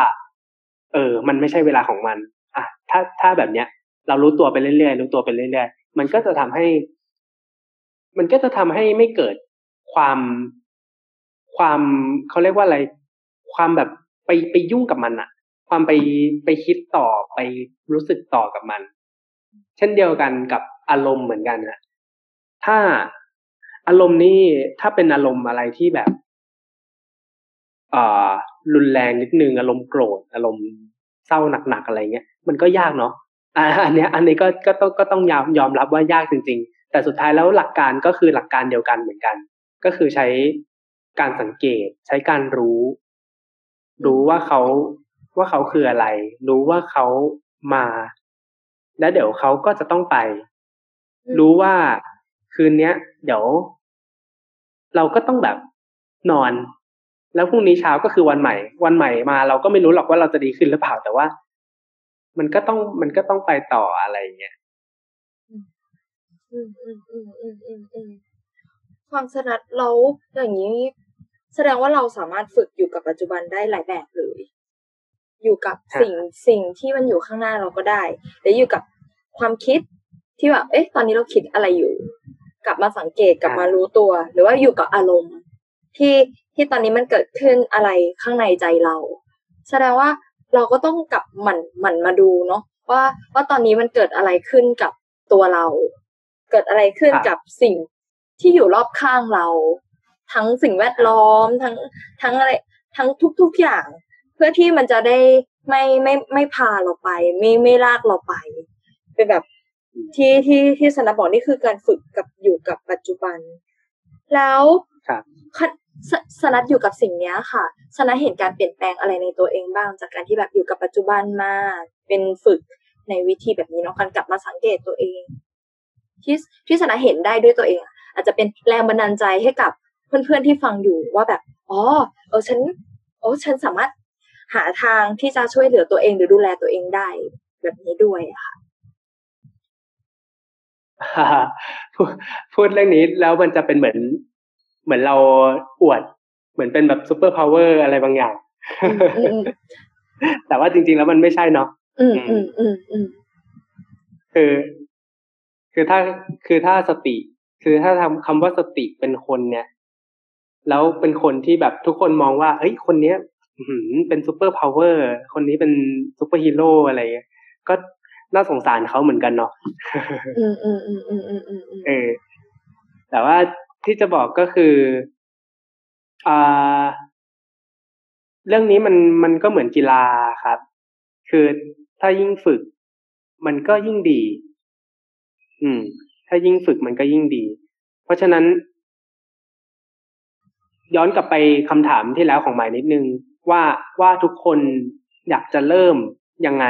เออ มันไม่ใช่เวลาของมัน อะถ้าถ้าแบบเนี้ย เรารู้ตัวไปเรื่อยๆรู้ตัวไปเรื่อยๆมันก็จะทำให้ มันก็จะทำให้ไม่เกิดความความเขาเรียกว่าอะไร ความแบบไปไปยุ่งกับมันอะความไปไปคิดต่อไปรู้สึกต่อกับมัน เช่นเดียวกันกับอารมณ์เหมือนกันนะถ้าอารมณ์นี่ถ้าเป็นอารมณ์อะไรที่แบบอ่ารุนแรงนิดนึงอารมณ์โกรธอารมณ์เศร้าหนักๆอะไรเงี้ยมันก็ยากเนาะอันเนี้ย อันนี้ก็ก็ต้องก็ต้องยอมยอมรับว่ายากจริง ๆ แต่สุดท้ายแล้วหลักการก็คือหลักการเดียวกันเหมือนกัน ก็คือใช้การสังเกต ใช้การรู้ รู้ว่าเขาว่าเขาคืออะไร รู้ว่าเขามา แล้วเดี๋ยวเขาก็จะต้องไป รู้ว่าคืนเนี้ย เดี๋ยว เราก็ต้องแบบนอน แล้วพรุ่งนี้เช้าก็คือวันใหม่ วันใหม่มา เราก็ไม่รู้หรอกว่าเราจะดีขึ้นหรือเปล่าแต่ว่า มันก็ต้องมันก็ต้องไปต่ออะไรเงี้ยอืมอืมอืมอืมอืมอืมความสนัดเราอย่างนี้ แสดงว่าเราสามารถฝึกอยู่กับปัจจุบันได้หลายแบบเลย อยู่กับสิ่งสิ่งที่มันอยู่ข้างหน้าเราก็ได้หรืออยู่กับความคิดที่แบบเอ๊ะ ตอนนี้เราคิดอะไรอยู่ กลับมาสังเกตกลับมารู้ตัว หรือว่าอยู่กับอารมณ์ ที่ที่ตอนนี้มันเกิดขึ้นอะไรข้างในใจเรา แสดงว่าเราก็ต้องกลับหมั่นหมั่นมาดูเนาะว่าว่าตอนนี้มันเกิดอะไรขึ้นกับตัวเรา เกิดอะไรขึ้นกับสิ่งที่อยู่รอบข้างเรา ทั้งสิ่งแวดล้อมทั้งทั้งอะไร ทั้งทุกๆอย่างเพื่อที่มันจะได้ไม่ไม่ไม่พาเราไป ไม่ไม่ลากเราไป เป็นแบบที่ที่ที่สนับบอกนี่คือการฝึกกับอยู่กับปัจจุบัน แล้วครับสสนัดอยู่กับสิ่งเนี้ยค่ะ สนัดเห็นการเปลี่ยนแปลงอะไรในตัวเองบ้าง จากการที่แบบอยู่กับปัจจุบันมาเป็นฝึกในวิธีแบบนี้เนาะการกลับมาสังเกตตัวเอง ที่ที่สนัดเห็นได้ด้วยตัวเองอะอาจจะเป็นแรงบันดาลใจให้กับเพื่อนๆที่ฟังอยู่ว่าแบบอ๋อเออฉันโอ้ฉันสามารถ หาทางที่จะช่วยเหลือตัวเองหรือดูแลตัวเองได้แบบนี้ด้วยอะค่ะพูดพูดเรื่องนี้แล้วมันจะเป็นเหมือน เหมือนเราอวด เหมือนเป็นแบบ superpower อะไรบางอย่างอืมแต่ว่าจริง ๆ แล้วมันไม่ใช่เนาะอืมอืมอืมอืมคือ คือถ้าคือถ้าสติ คือถ้าทำคำว่าสติเป็นคนเนี่ย แล้วเป็นคนที่แบบทุกคนมองว่าเฮ้ยคนเนี้ยอื้อหือ เป็น superpower คนนี้เป็นซูเปอร์ฮีโร่อะไรเงี้ยก็น่าสงสารเขาเหมือนกันเนาะอืมอืมอืมอืมอืมอืมอืมเออ แต่ว่าที่จะบอกก็คืออ่าเรื่องนี้มันมันก็เหมือนกีฬาครับ คือถ้ายิ่งฝึก มันก็ยิ่งดี อืม ถ้ายิ่งฝึกมันก็ยิ่งดี เพราะฉะนั้น ย้อนกลับไปคำถามที่แล้วของหมายนิดนึง ว่าว่าทุกคนอยากจะเริ่มยังไง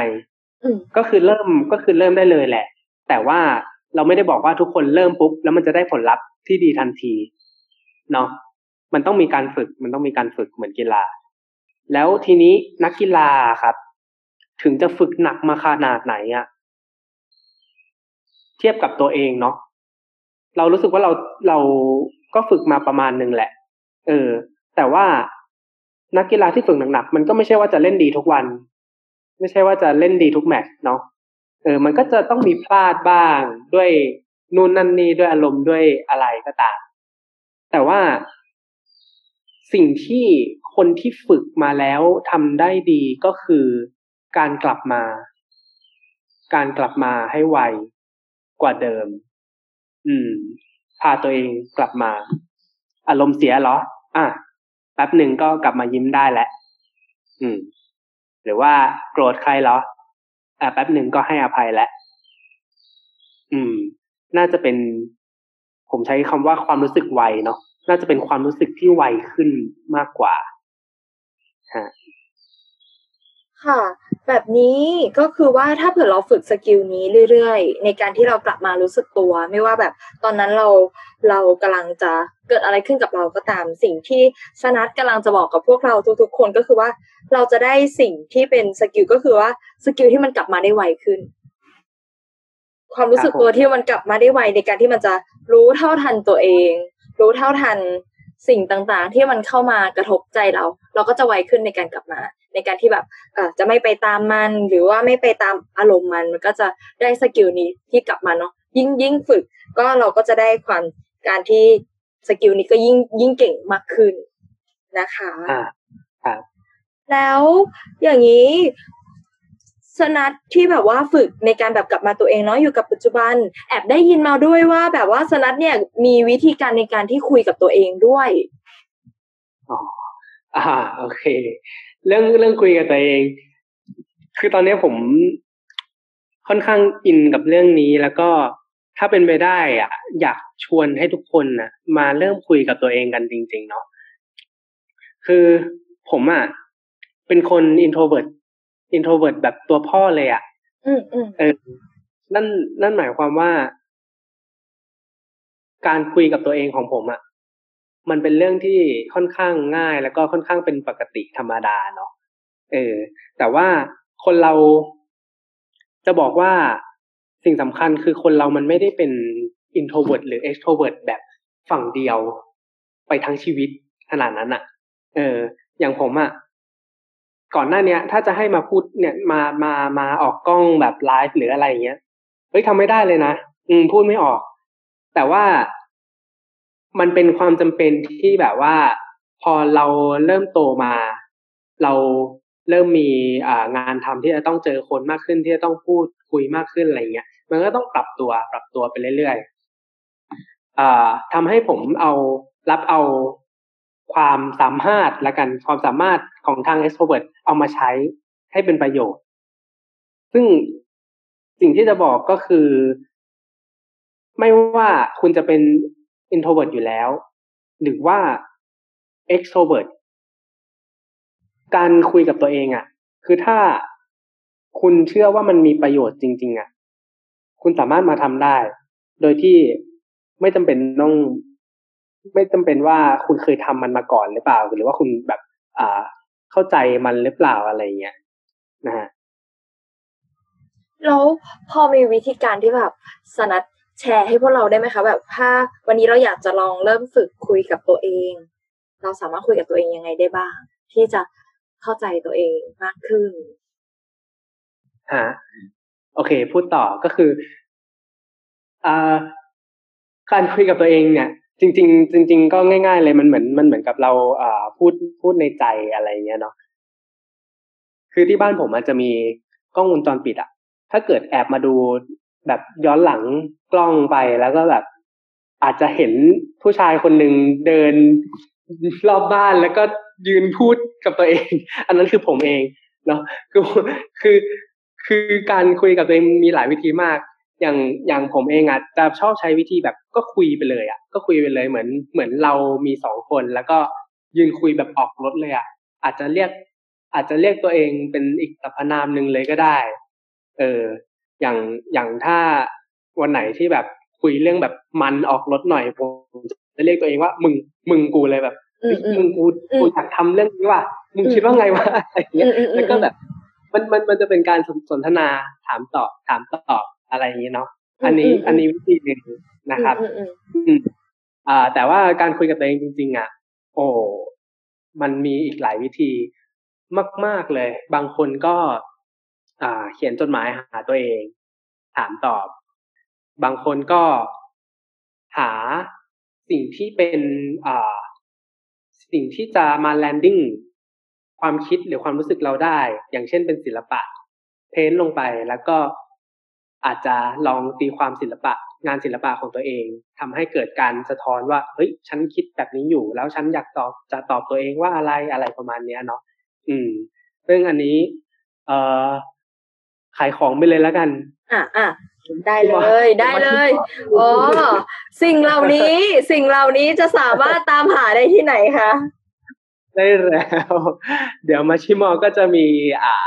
อืมก็คือเริ่มก็คือเริ่มได้เลยแหละ แต่ว่าเราไม่ได้บอกว่าทุกคนเริ่มปุ๊บแล้วมันจะได้ผลลัพธ์ที่ดีทันทีเนาะมันต้องมีการฝึก มันต้องมีการฝึกเหมือนกีฬา แล้วทีนี้นักกีฬาครับ ถึงจะฝึกหนักมาขนาดไหนอะเทียบกับตัวเองเนาะเรารู้สึกว่าเราเราก็ฝึกมาประมาณหนึ่งแหละ เออ แต่ว่า นักกีฬาที่ฝึกหนักๆมันก็ไม่ใช่ว่าจะเล่นดีทุกวัน ไม่ใช่ว่าจะเล่นดีทุกแมตช์เนาะเออ มันก็จะต้องมีพลาดบ้างด้วยนู่นนั่นนี่ด้วยอารมณ์ด้วยอะไรก็ตาม แต่ว่าสิ่งที่คนที่ฝึกมาแล้วทำได้ดีก็คือการกลับมา การกลับมาให้ไวกว่าเดิม อืม พาตัวเองกลับมา อารมณ์เสียเหรอ อะ แป๊บหนึ่งก็กลับมายิ้มได้แล้วอืม หรือว่าโกรธใครเหรออ่าแป๊บหนึ่งก็ให้อภัยแล้วอืม น่าจะเป็น ผมใช้คำว่าความรู้สึกไวเนาะน่าจะเป็นความรู้สึกที่ไวขึ้นมากกว่าฮะ ค่ะ แบบนี้ก็คือว่าถ้าเผื่อเราฝึกสกิลนี้เรื่อยๆ ในการที่เรากลับมารู้สึกตัว ไม่ว่าแบบตอนนั้นเราเรากำลังจะเกิดอะไรขึ้นกับเราก็ตาม สิ่งที่สนัทกำลังจะบอกกับพวกเราทุกๆ คนก็คือว่าเราจะได้สิ่งที่เป็น skill ก็คือว่า skill ที่มันกลับมาได้ไวขึ้น ความรู้สึกตัวที่มันกลับมาได้ไวในการที่มันจะรู้เท่าทันตัวเอง รู้เท่าทันสิ่งต่างๆ ที่มันเข้ามากระทบใจเรา เราก็จะไวขึ้นในการกลับมา ในการที่แบบเอ่อจะไม่ไปตามมัน หรือว่าไม่ไปตามอารมณ์มันมันก็จะได้ skill นี้ที่กลับมาเนาะยิ่งยิ่งฝึก ก็เราก็จะได้ความการที่ skill นี้ก็ยิ่งยิ่งเก่งมากขึ้นนะคะอ่าครับแล้วอย่างนี้สนัดที่แบบว่าฝึกในการแบบกลับมาตัวเองเนาะอยู่กับปัจจุบัน แอบได้ยินมาด้วยว่า แบบว่าสนัดเนี่ยมีวิธีการในการที่คุยกับตัวเองด้วยอ๋ออ่าโอเค เรื่องเรื่องคุยกับตัวเอง คือตอนนี้ผมค่อนข้างอินกับเรื่องนี้แล้วก็ถ้าเป็นไปได้อะ อยากชวนให้ทุกคนนะมาเริ่มคุยกับตัวเองกันจริง ๆ เนาะคือผมอะเป็นคน introvert introvert แบบตัวพ่อเลยอะอืมอืมเออนั่นนั่นหมายความว่า การคุยกับตัวเองของผมอะ่ะ มันเป็นเรื่องที่ค่อนข้างง่ายแล้วก็ค่อนข้างเป็นปกติธรรมดาเนาะเออ แต่ว่าคนเราจะบอกว่าสิ่งสำคัญคือคนเรามันไม่ได้เป็น introvert หรือ extrovert แบบฝั่งเดียวไปทั้งชีวิตขนาดนั้นอะเออ อย่างผมอะก่อนหน้าเนี้ย ถ้าจะให้มาพูดเนี่ยมามามาออกกล้องแบบไลฟ์หรืออะไรเงี้ยเฮ้ยทำไม่ได้เลยนะอืมพูดไม่ออก แต่ว่า มันเป็นความจำเป็นที่แบบว่า พอเราเริ่มโตมา เราเริ่มมีงานทำที่จะต้องเจอคนมากขึ้นที่จะต้องพูดคุยมากขึ้นอะไรเงี้ย มันก็ต้องปรับตัวปรับตัวไปเรื่อยๆอ่าทำให้ผมเอารับเอาความสามารถและกันความสามารถของทาง extrovert เอามาใช้ให้เป็นประโยชน์ ซึ่งสิ่งที่จะบอกก็คือ ไม่ว่าคุณจะเป็น introvert อยู่แล้ว หรือว่า extrovert การคุยกับตัวเองอะ่ะ คือถ้าคุณเชื่อว่ามันมีประโยชน์จริง ๆอะ่ะ คุณสามารถมาทำได้ โดยที่ไม่จำเป็นต้อง ไม่จำเป็นว่าคุณเคยทำมันมาก่อนหรือเปล่า หรือว่าคุณแบบ อ่า เข้าใจมันหรือเปล่าอะไรเงี้ยนะฮะแล้วพอมีวิธีการที่แบบสนัด แชร์ให้พวกเราได้ไหมคะ แบบถ้าวันนี้เราอยากจะลองเริ่มฝึกคุยกับตัวเอง เราสามารถคุยกับตัวเองยังไงได้บ้าง ที่จะเข้าใจตัวเองมากขึ้นฮะโอเค พูดต่อก็คืออ่าการคุยกับตัวเองเนี่ย จริง ๆ จริง ๆ ก็ง่าย ๆ เลยมันเหมือนมันเหมือนกับเราอ่าพูดพูดในใจอะไรเงี้ยเนาะคือที่บ้านผมมันจะมีกล้องวงจรปิดอะถ้าเกิดแอบมาดู แบบย้อนหลังกล้องไปแล้วก็แบบ อาจจะเห็นผู้ชายคนหนึ่งเดินรอบบ้านแล้วก็ยืนพูดกับตัวเอง อันนั้นคือผมเองเนาะคือคือคือการคุยกับตัวเองมีหลายวิธีมาก อย่างอย่างผมเองอะจะชอบใช้วิธีแบบก็คุยไปเลยอะ ก็คุยไปเลยเหมือนเหมือนเรามีสองคนแล้วก็ยืนคุยแบบออกรถเลยอะ อาจจะเรียก อาจจะเรียกตัวเองเป็นอีกสรรพนามหนึ่งเลยก็ได้ เออ อย่างอย่างถ้าวันไหนที่แบบคุยเรื่องแบบมันออกรถหน่อยผมจะเรียกตัวเองว่า มึงมึงกูเลยแบบมึงกูกูอยากทำเรื่องนี้ว่ะมึงคิดว่าไงวะอะไรเงี้ยแล้วก็แบบ มันมันมันจะเป็นการสนทนาถามตอบถามตอบอะไรอย่างนี้เนาะอันนี้อันนี้วิธีหนึ่งนะครับอืมอ่า แต่ว่าการคุยกับตัวเองจริง ๆ อะ โอ้มันมีอีกหลายวิธีมาก ๆเลย บางคนก็อ่า เขียนจดหมายหาตัวเอง ถามตอบ บางคนก็หาสิ่งที่เป็นสิ่งที่จะมาแลนดิ้งความคิดหรือความรู้สึกเราได้ อย่างเช่นเป็นศิลปะ เพ้นลงไปแล้วก็อาจจะลองตีความศิลปะ งานศิลปะของตัวเองทำให้เกิดการสะท้อนว่าเฮ้ยฉันคิดแบบนี้อยู่ แล้วฉันอยากตอบจะตอบตัวเองว่าอะไรอะไรประมาณเนี้ยเนาะอืม ซึ่งอันนี้ เอ่อ ขายของไปเลยแล้วกัน อะอะได้เลยได้เลยอ๋อสิ่งเหล่านี้สิ่งเหล่านี้จะสามารถตามหาได้ที่ไหนคะ ได้แล้ว เดี๋ยวมาชิมอก็จะมีอ่า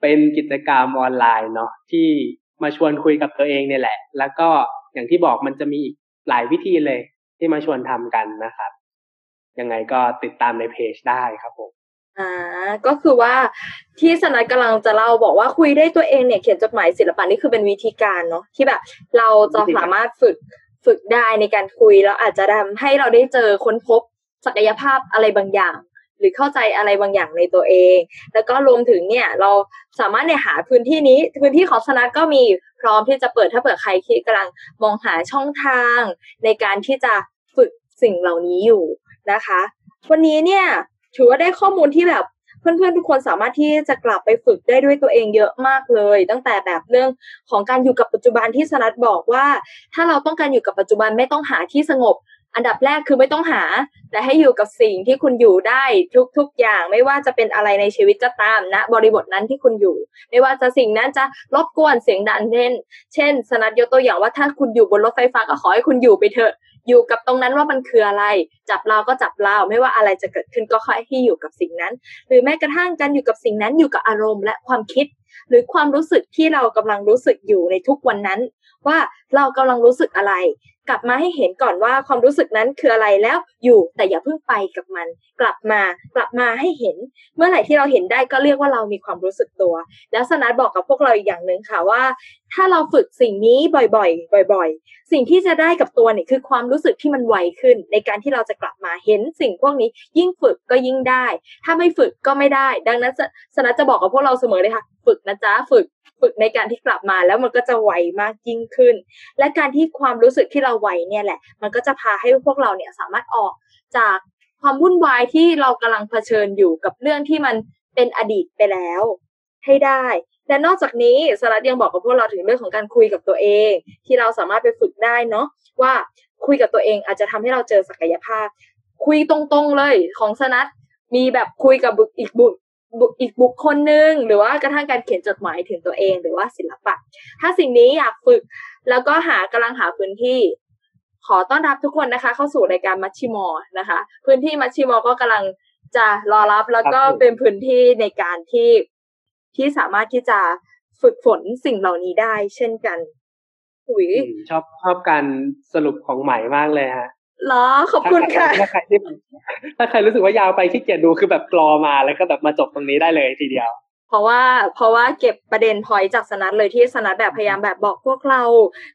เป็นกิจกรรมออนไลน์เนาะที่มาชวนคุยกับตัวเองเนี่ยแหละ แล้วก็อย่างที่บอกมันจะมีอีกหลายวิธีเลย ที่มาชวนทำกันนะครับ ยังไงก็ติดตามในเพจได้ครับผม อ่าก็คือว่าที่สนัดกำลังจะเล่าบอกว่าคุยได้ตัวเองเนี่ยเขียนจดหมายศิลปะนี่คือเป็นวิธีการเนาะที่แบบ เราจะสามารถฝึกฝึกได้ในการคุยแล้วอาจจะทำให้เราได้เจอค้นพบศักยภาพอะไรบางอย่าง หรือเข้าใจอะไรบางอย่างในตัวเอง แล้วก็รวมถึงเนี่ยเราสามารถเนี่ยหาพื้นที่นี้พื้นที่ของสนัดก็มีพร้อมที่จะเปิดถ้าเปิดใครที่กำลังมองหาช่องทาง ในการที่จะฝึกสิ่งเหล่านี้อยู่นะคะ วันนี้เนี่ย ถือว่าได้ข้อมูลที่แบบเพื่อนๆทุกคนสามารถที่จะกลับไปฝึกได้ด้วยตัวเองเยอะมากเลย ตั้งแต่แบบเรื่องของการอยู่กับปัจจุบันที่สนัดบอกว่า ถ้าเราต้องการอยู่กับปัจจุบันไม่ต้องหาที่สงบ อันดับแรกคือไม่ต้องหา แต่ให้อยู่กับสิ่งที่คุณอยู่ได้ทุกๆอย่างไม่ว่าจะเป็นอะไรในชีวิตก็ตามนะ บริบทนั้นที่คุณอยู่ ไม่ว่าจะสิ่งนั้นจะรบกวนเสียงดังเช่น เช่น สนัดยกตัวอย่างว่าถ้าคุณอยู่บนรถไฟฟ้าก็ขอให้คุณอยู่ไปเถอะ อยู่กับตรงนั้นว่ามันคืออะไร จับเราก็จับเราไม่ว่าอะไรจะเกิดขึ้นก็ค่อยให้อยู่กับสิ่งนั้น หรือแม้กระทั่งการอยู่กับสิ่งนั้นอยู่กับอารมณ์และความคิด หรือความรู้สึกที่เรากำลังรู้สึกอยู่ในทุกวันนั้น ว่าเรากำลังรู้สึกอะไร กลับมาให้เห็นก่อนว่าความรู้สึกนั้นคืออะไรแล้วอยู่แต่อย่าเพิ่งไปกับมัน กลับมากลับมาให้เห็น เมื่อไหร่ที่เราเห็นได้ก็เรียกว่าเรามีความรู้สึกตัว แล้วสนัดบอกกับพวกเราอีกอย่างหนึ่งค่ะว่า ถ้าเราฝึกสิ่งนี้บ่อยๆ บ่อย ๆ สิ่งที่จะได้กับตัวเนี่ยคือความรู้สึกที่มันไวขึ้น ในการที่เราจะกลับมาเห็นสิ่งพวกนี้ยิ่งฝึกก็ยิ่งได้ ถ้าไม่ฝึกก็ไม่ได้ ดังนั้นสนัดจะบอกกับพวกเราเสมอเลยค่ะ ฝึกนะจ๊ะฝึกฝึกในการที่กลับมาแล้วมันก็จะไวมากยิ่งขึ้น และการที่ความรู้สึกที่เราไวเนี่ยแหละ มันก็จะพาให้พวกเราเนี่ยสามารถออกจากความวุ่นวายที่เรากำลังเผชิญอยู่กับเรื่องที่มันเป็นอดีตไปแล้ว ให้ได้และนอกจากนี้สรัตยังบอกกับพวกเราถึงเรื่องของการคุยกับตัวเอง ที่เราสามารถไปฝึกได้เนาะว่าคุยกับตัวเองอาจจะทำให้เราเจอศักยภาพ คุยตรงๆเลยของสนัทมีแบบคุยกับบุคอีกบุคบุค อีกบุคคลหนึ่งหรือว่ากระทั่งการเขียนจดหมายถึงตัวเองหรือว่าศิลปะ ถ้าสิ่งนี้อยากฝึก แล้วก็หากำลังหาพื้นที่ ขอต้อนรับทุกคนนะคะ เข้าสู่รายการมัชชิมอนะคะ พื้นที่มัชชิมอก็กำลังจะรอรับแล้วก็ครับผมเป็นพื้นที่ในการที่ที่สามารถที่จะฝึกฝนสิ่งเหล่านี้ได้ เช่นกันอุ๋ยอืมชอบชอบการสรุปของใหม่มากเลยฮะเหรอขอบคุณค่ะถ้าใครที่ถ้าใครรู้สึกว่ายาวไปขี้เกียจดูคือแบบกรอมาแล้วก็แบบมาจบตรงนี้ได้เลยทีเดียว เพราะว่าเพราะว่าเก็บประเด็นพอยต์จากสนัทเลยที่สนัทแบบพยายามแบบบอกพวกเรา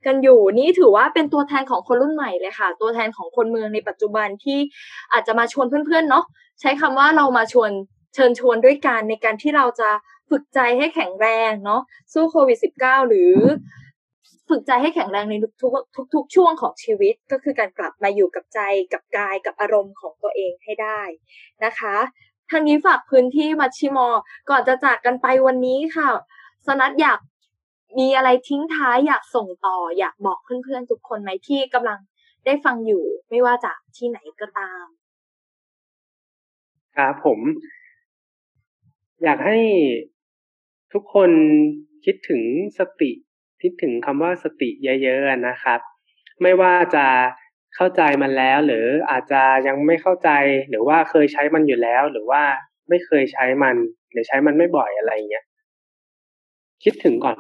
กันอยู่นี่ถือว่าเป็นตัวแทนของคนรุ่นใหม่เลยค่ะ ตัวแทนของคนเมืองในปัจจุบันที่อาจจะมาชวนเพื่อนๆเนาะใช้คำว่าเรามาชวนเชิญชวนด้วยกันในการที่เราจะฝึกใจให้แข็งแรงเนาะสู้โควิด -19 หรือ ฝึกใจให้แข็งแรงในทุกทุกทุกช่วงของชีวิตก็คือการกลับมาอยู่กับใจกับกายกับอารมณ์ของตัวเองให้ได้นะคะทางนี้ฝากพื้นที่มัชชิมอ ก่อนจะจากกันไปวันนี้ค่ะ สนัทอยากมีอะไรทิ้งท้ายอยากส่งต่อ อยากบอกเพื่อนๆทุกคนไหมที่กำลังได้ฟังอยู่ ไม่ว่าจากที่ไหนก็ตาม ครับผม อยากให้ทุกคนคิดถึงสติ คิดถึงคำว่าสติเยอะๆนะครับ ไม่ว่าจะเข้าใจมันแล้ว หรืออาจจะยังไม่เข้าใจหรือว่าเคยใช้มันอยู่แล้ว หรือว่าไม่เคยใช้มัน หรือใช้มันไม่บ่อยอะไรเงี้ยคิดถึงก่อน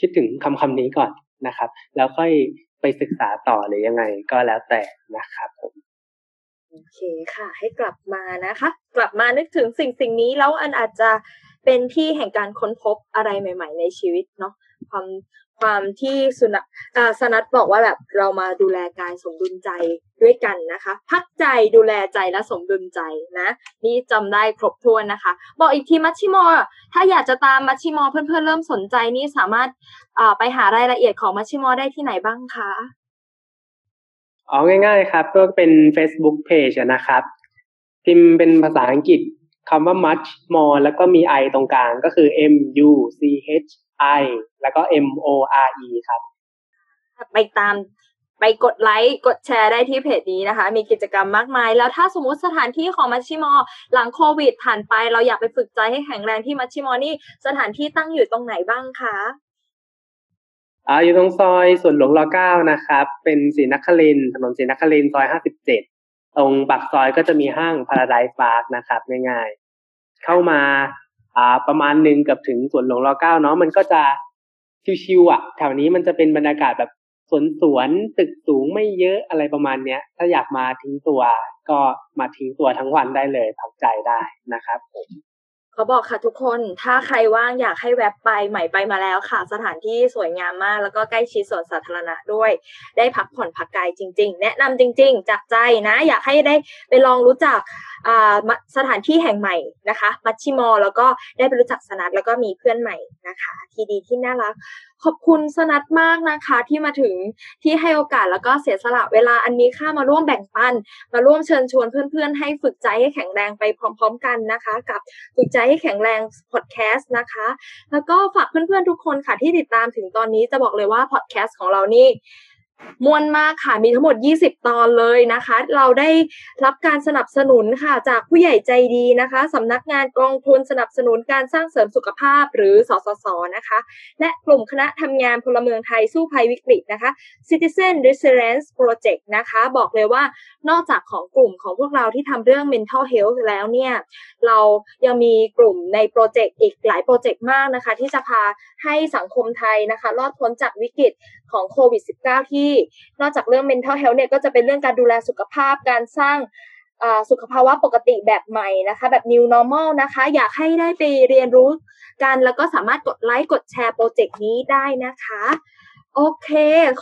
คิดถึงคำคำนี้ก่อนนะครับ แล้วค่อยไปศึกษาต่อหรือยังไงก็แล้วแต่นะครับผมโอเคค่ะ ให้กลับมานะคะ กลับมานึกถึงสิ่งสิ่งนี้แล้วอันอาจจะเป็นที่แห่งการค้นพบอะไรใหม่ ๆ ในชีวิตเนาะความ ความที่สุนัขสนัทบอกว่าแบบเรามาดูแลกายสมดุลใจด้วยกันนะคะ พักใจดูแลใจและสมดุลใจนะ นี่จำได้ครบถ้วนนะคะ บอกอีกทีมัชชิมอ ถ้าอยากจะตามมัชชิมอเพื่อนๆเริ่มสนใจนี่สามารถไปหารายละเอียดของมัชชิมอได้ที่ไหนบ้างคะอ๋อง่าย ๆ ครับ ก็เป็น Facebook Page นะครับพิมพ์เป็นภาษาอังกฤษ คำว่า much more แล้วก็มี i ตรงกลางก็คือ m u c h i แล้วก็ m o r e ครับ ไปตามไปกดไลค์กดแชร์ได้ที่เพจนี้นะคะ มีกิจกรรมมากมาย แล้วถ้าสมมติสถานที่ของมัชชิมอ หลังโควิดผ่านไป เราอยากไปฝึกใจให้แข็งแรงที่มัชชิมอนี่ สถานที่ตั้งอยู่ตรงไหนบ้างคะอ่าอยู่ตรงซอยสวนหลวงรเก้านะครับ เป็นศรีนครินทร์ถนนศรีนครินทร์ซอยห้าสิบเจ็ด ตรงปากซอยก็จะมีห้างพาราไดซ์พาร์คนะครับง่ายๆเข้ามาอ่าประมาณหนึ่งกับถึงสวนหลวงรเก้าเนาะมันก็จะชิวๆอะแถวนี้มันจะเป็นบรรยากาศแบบสวนสวนตึกสูงไม่เยอะอะไรประมาณเนี้ย ถ้าอยากมาทิ้งตัวก็มาทิ้งตัวทั้งวันได้เลยพักใจได้นะครับผม เขาบอกค่ะทุกคนถ้าใครว่างอยากให้แวะไปใหม่ไปมาแล้วค่ะ สถานที่สวยงามมาก แล้วก็ใกล้ชิดสวนสาธารณะด้วย ได้พักผ่อนพักกายจริง ๆ แนะนำจริง ๆ จากใจนะ อยากให้ได้ไปลองรู้จักสถานที่แห่งใหม่นะคะ มัชชิมอลแล้วก็ได้ไปรู้จักสนัดแล้วก็มีเพื่อนใหม่นะคะ ที่ดีที่น่ารัก ขอบคุณสนัดมากนะคะ ที่มาถึงที่ให้โอกาสแล้วก็เสียสละเวลาอันนี้ค่ามาร่วมแบ่งปัน มาร่วมเชิญชวนเพื่อนๆ ให้ฝึกใจให้แข็งแรงไปพร้อม ๆ กันนะคะ กับฝึกใจให้แข็งแรงพอดแคสต์นะคะ แล้วก็ฝากเพื่อนๆทุกคนค่ะที่ติดตามถึงตอนนี้จะบอกเลยว่าพอดแคสต์ของเรานี่ มวนมากค่ะ มีทั้งหมด 20 ตอนเลยนะคะ เราได้รับการสนับสนุนค่ะ จากผู้ใหญ่ใจดีนะคะสำนักงานกองทุนสนับสนุนการสร้างเสริมสุขภาพหรือสสสนะคะ และกลุ่มคณะทำงานพลเมืองไทยสู้ภัยวิกฤตนะคะ Citizen Resilience Project นะคะ บอกเลยว่านอกจากของกลุ่มของพวกเราที่ทำเรื่อง mental health แล้วเนี่ย เรายังมีกลุ่มในโปรเจกต์อีกหลายโปรเจกต์มากนะคะ ที่จะพาให้สังคมไทยนะคะ รอดพ้นจากวิกฤตของโควิด -19 ที่นอกจากเรื่อง mental health เนี่ยก็จะเป็นเรื่องการดูแลสุขภาพการสร้างสุขภาวะปกติแบบใหม่นะคะ แบบ new normal นะคะ อยากให้ได้ไปเรียนรู้กัน แล้วก็สามารถกดไลค์กดแชร์โปรเจกต์นี้ได้นะคะ โอเค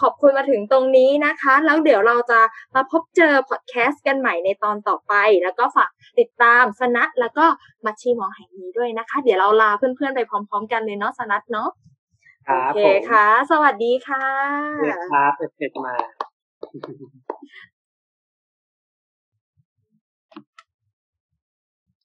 ขอบคุณมาถึงตรงนี้นะคะ แล้วเดี๋ยวเราจะมาพบเจอพอดแคสต์กันใหม่ในตอนต่อไป แล้วก็ฝากติดตามสนัทแล้วก็มัชชีมอแห่งนี้ด้วยนะคะ เดี๋ยวเราลาเพื่อนๆไปพร้อม ๆ กันเลยเนาะสนัทเนาะ ครัโอบเคผมค่ะ สวัสดีค่ะเนี่ยครับเสร็จมา